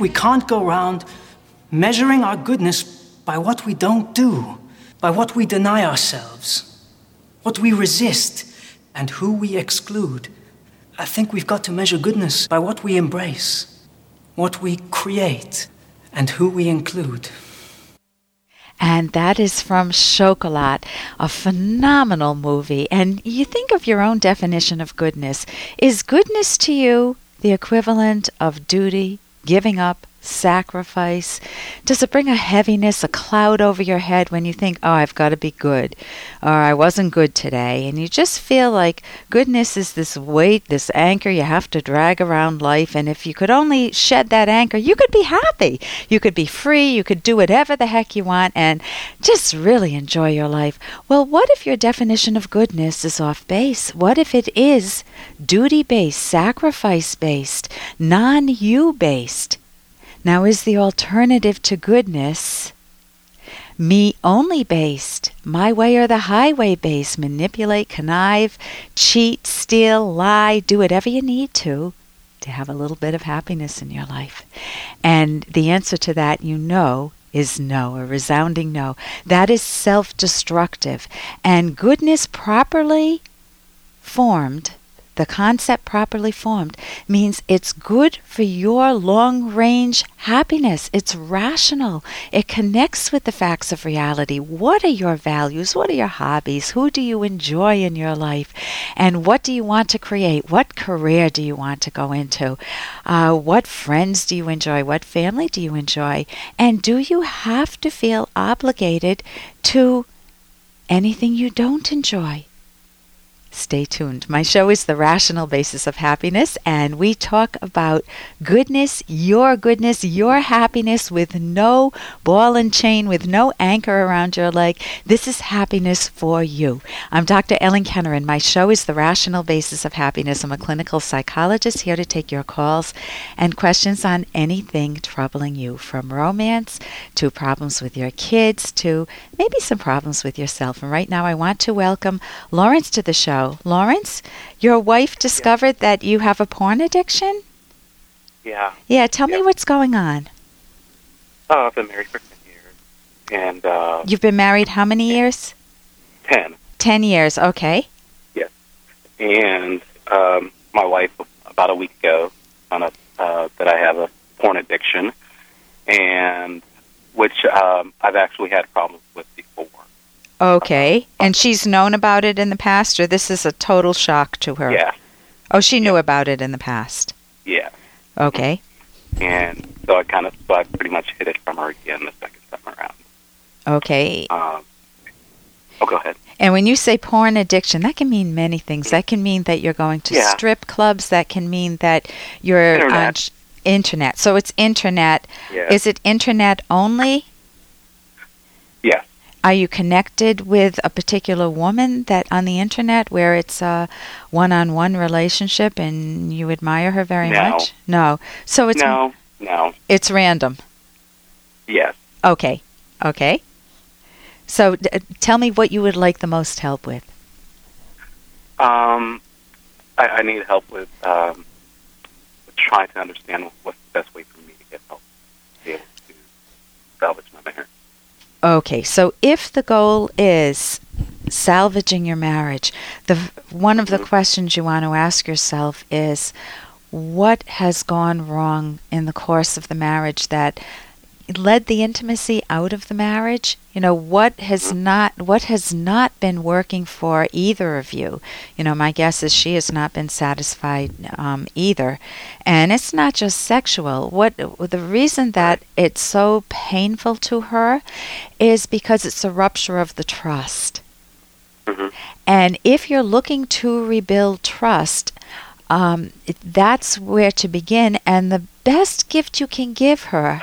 We can't go around measuring our goodness by what we don't do, by what we deny ourselves, what we resist, and who we exclude. I think we've got to measure goodness by what we embrace, what we create, and who we include. And that is from Chocolat, a phenomenal movie. And you think of your own definition of goodness. Is goodness to you the equivalent of duty, giving up, sacrifice? Does it bring a heaviness, a cloud over your head when you think, oh, I've got to be good, or I wasn't good today? And you just feel like goodness is this weight, this anchor you have to drag around life. And if you could only shed that anchor, you could be happy. You could be free. You could do whatever the heck you want and just really enjoy your life. Well, what if your definition of goodness is off base? What if it is duty based, sacrifice based, non you based? Now, is the alternative to goodness me only based, my way or the highway based, manipulate, connive, cheat, steal, lie, do whatever you need to to have a little bit of happiness in your life? And the answer to that, you know, is no, a resounding no. That is self destructive. And goodness properly formed the concept properly formed means it's good for your long range happiness. It's rational. It connects with the facts of reality. What are your values? What are your hobbies? Who do you enjoy in your life? And what do you want to create? What career do you want to go into? Uh, what friends do you enjoy? What family do you enjoy? And do you have to feel obligated to anything you don't enjoy? Stay tuned. My show is The Rational Basis of Happiness, and we talk about goodness, your goodness, your happiness with no ball and chain, with no anchor around your leg. This is happiness for you. I'm Dr. Ellen Kenner, and my show is The Rational Basis of Happiness. I'm a clinical psychologist here to take your calls and questions on anything troubling you, from romance to problems with your kids to maybe some problems with yourself. And right now, I want to welcome Lawrence to the show. Lawrence, your wife discovered yeah. that you have a porn addiction? Yeah. Yeah, tell yeah. me what's going on. Oh, I've been married for 10 years. And, uh, You've been married how many years? 10. 10 years, okay. Yes. And, um, my wife, about a week ago, found out uh, that I have a porn addiction, and which um, I've actually had problems with before. Okay. And she's known about it in the past, or this is a total shock to her? Yeah. Oh, she knew about it in the past? Yeah. Okay. And so I kind of, so I pretty much hid it from her again the second time around. Okay. Um, oh, go ahead. And when you say porn addiction, that can mean many things. That can mean that you're going to yeah. strip clubs. That can mean that you're internet. on sh- internet. So it's internet. Yeah. Is it internet only? Are you connected with a particular woman that on the internet where it's a one-on-one relationship and you admire her very no. much? No. So it's no, no. It's random. Yes. Okay. Okay. So d- tell me what you would like the most help with. Um, I, I need help with um, trying to understand what's the best way for me to get help to be able to salvage. Okay, so if the goal is salvaging your marriage, the one of the questions you want to ask yourself is what has gone wrong in the course of the marriage that led the intimacy out of the marriage? You know what has not what has not been working for either of you? You know my guess is she has not been satisfied um, either. And it's not just sexual. What the reason that it's so painful to her is because it's a rupture of the trust. Mm-hmm. and if you're looking to rebuild trust um, that's where to begin. And the best gift you can give her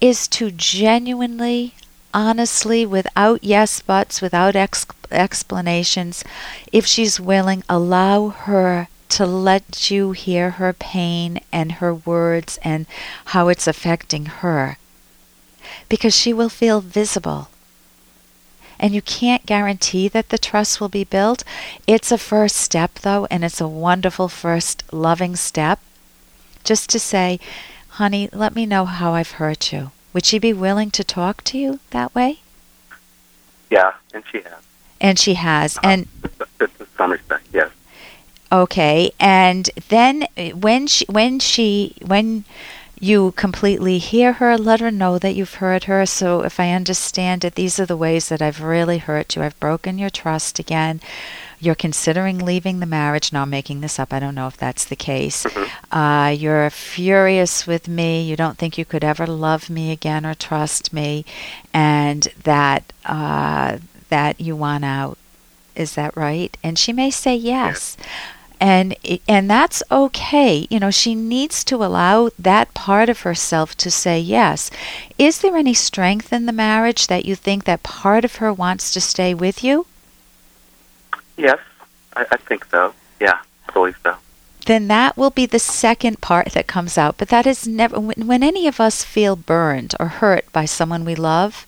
is to genuinely, honestly, without yes buts, without ex- explanations, if she's willing, allow her to let you hear her pain and her words and how it's affecting her. Because she will feel visible. And you can't guarantee that the trust will be built. It's a first step, though, and it's a wonderful first loving step. Just to say, honey, let me know how I've hurt you. Would she be willing to talk to you that way? Yeah, and she has. And she has. And to some respect, yes. Okay, and then uh, when she when she when you completely hear her, let her know that you've heard her. So if I understand it, these are the ways that I've really hurt you. I've broken your trust again. You're considering leaving the marriage. Now I'm making this up. I don't know if that's the case. Mm-hmm. Uh, you're furious with me. You don't think you could ever love me again or trust me, and that uh, that you want out. Is that right? And she may say yes. And and that's okay. You know, she needs to allow that part of herself to say yes. Is there any strength in the marriage that you think that part of her wants to stay with you? Yes, I, I think so. Yeah, I believe so. Then that will be the second part that comes out. But that is never when, when any of us feel burned or hurt by someone we love.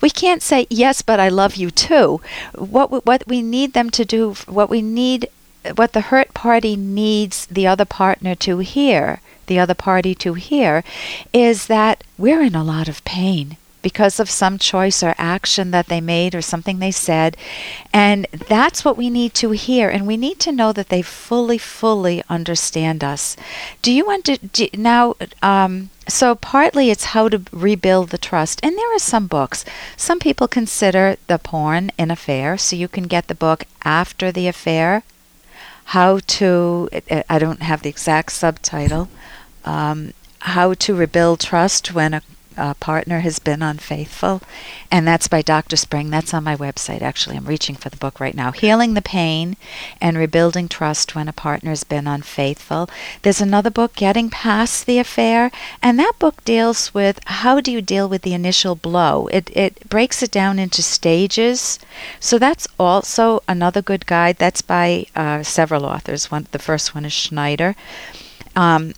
We can't say yes, but I love you too. What what we need them to do, what we need, what the hurt party needs the other partner to hear, the other party to hear, is that we're in a lot of pain because of some choice or action that they made or something they said. And that's what we need to hear. And we need to know that they fully, fully understand us. Do you want to do, now? Um, so partly it's how to rebuild the trust. And there are some books. Some people consider the porn an affair, so you can get the book after the affair. How to, I don't have the exact subtitle, um, how to rebuild trust when a uh, partner has been unfaithful, and that's by Dr. Spring. That's on my website, actually. I'm reaching for the book right now Healing the Pain and Rebuilding Trust When a Partner's Been Unfaithful. There's another book, Getting Past the Affair, and that book deals with how do you deal with the initial blow. It, it breaks it down into stages. So that's also another good guide. That's by uh, several authors. One, the first one is Schneider. Um,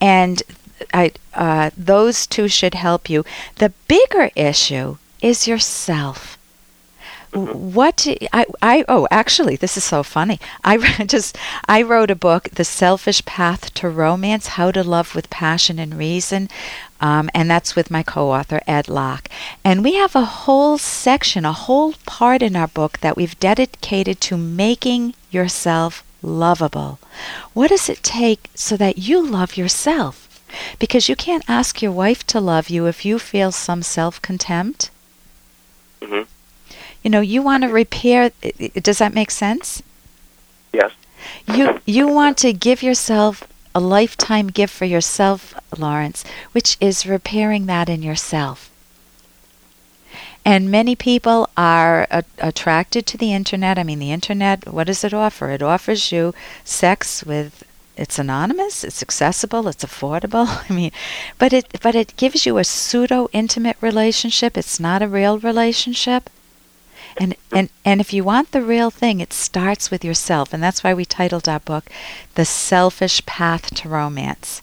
and I, uh, those two should help you. The bigger issue is yourself. What I, I oh actually this is so funny. I just I wrote a book, The Selfish Path to Romance: How to Love with Passion and Reason, um, and that's with my co-author Ed Locke. And we have a whole section, a whole part in our book that we've dedicated to making yourself lovable. What does it take so that you love yourself? Because you can't ask your wife to love you if you feel some self contempt. Mm-hmm. You know, you want to repair. Does that make sense? Yes. You you want to give yourself a lifetime gift for yourself, Lawrence, which is repairing that in yourself. And many people are a- attracted to the internet. I mean, the internet, what does it offer? It offers you sex with it's anonymous, it's accessible, it's affordable. I mean, but it but it gives you a pseudo intimate relationship. It's not a real relationship. And and and if you want the real thing, it starts with yourself, and that's why we titled our book The Selfish Path to Romance.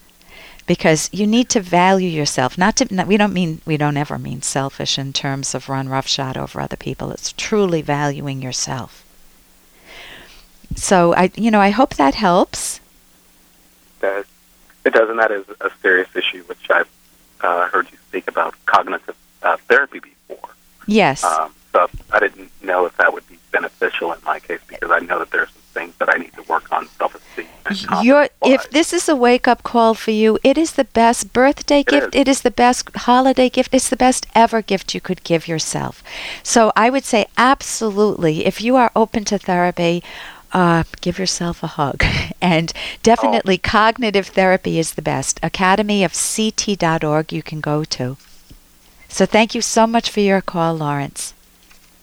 Because you need to value yourself. Not to not, we don't mean we don't ever mean selfish in terms of run roughshod over other people. It's truly valuing yourself. So I you know, I hope that helps does. It does, and that is a serious issue, which I've uh, heard you speak about cognitive uh, therapy before. Yes. Um, so I didn't know if that would be beneficial in my case because I know that there's some things that I need to work on self-esteem. If this is a wake-up call for you, it is the best birthday it gift. Is. It is the best holiday gift. It's the best ever gift you could give yourself. So I would say absolutely, if you are open to therapy, uh, give yourself a hug. and definitely, oh. cognitive therapy is the best. Academyofct.org you can go to. So thank you so much for your call, Lawrence.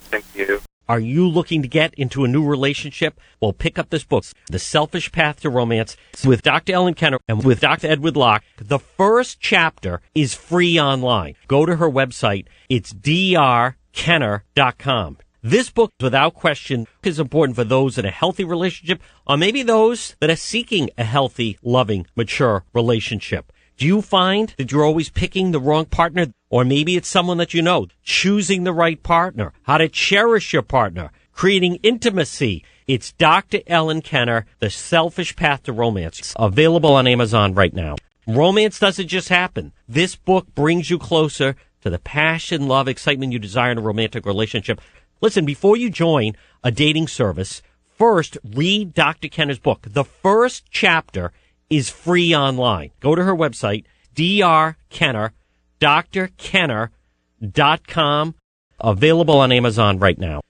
Thank you. Are you looking to get into a new relationship? Well, pick up this book, The Selfish Path to Romance, with Dr. Ellen Kenner and with Dr. Edward Locke. The first chapter is free online. Go to her website. It's drkenner.com. This book, without question, is important for those in a healthy relationship or maybe those that are seeking a healthy, loving, mature relationship. Do you find that you're always picking the wrong partner? Or maybe it's someone that you know. Choosing the right partner, how to cherish your partner, creating intimacy. It's Dr. Ellen Kenner, The Selfish Path to Romance. It's available on Amazon right now. Romance doesn't just happen. This book brings you closer to the passion, love, excitement you desire in a romantic relationship. Listen, before you join a dating service, first read Dr. Kenner's book. The first chapter is free online. Go to her website, drkenner, drkenner.com, available on Amazon right now.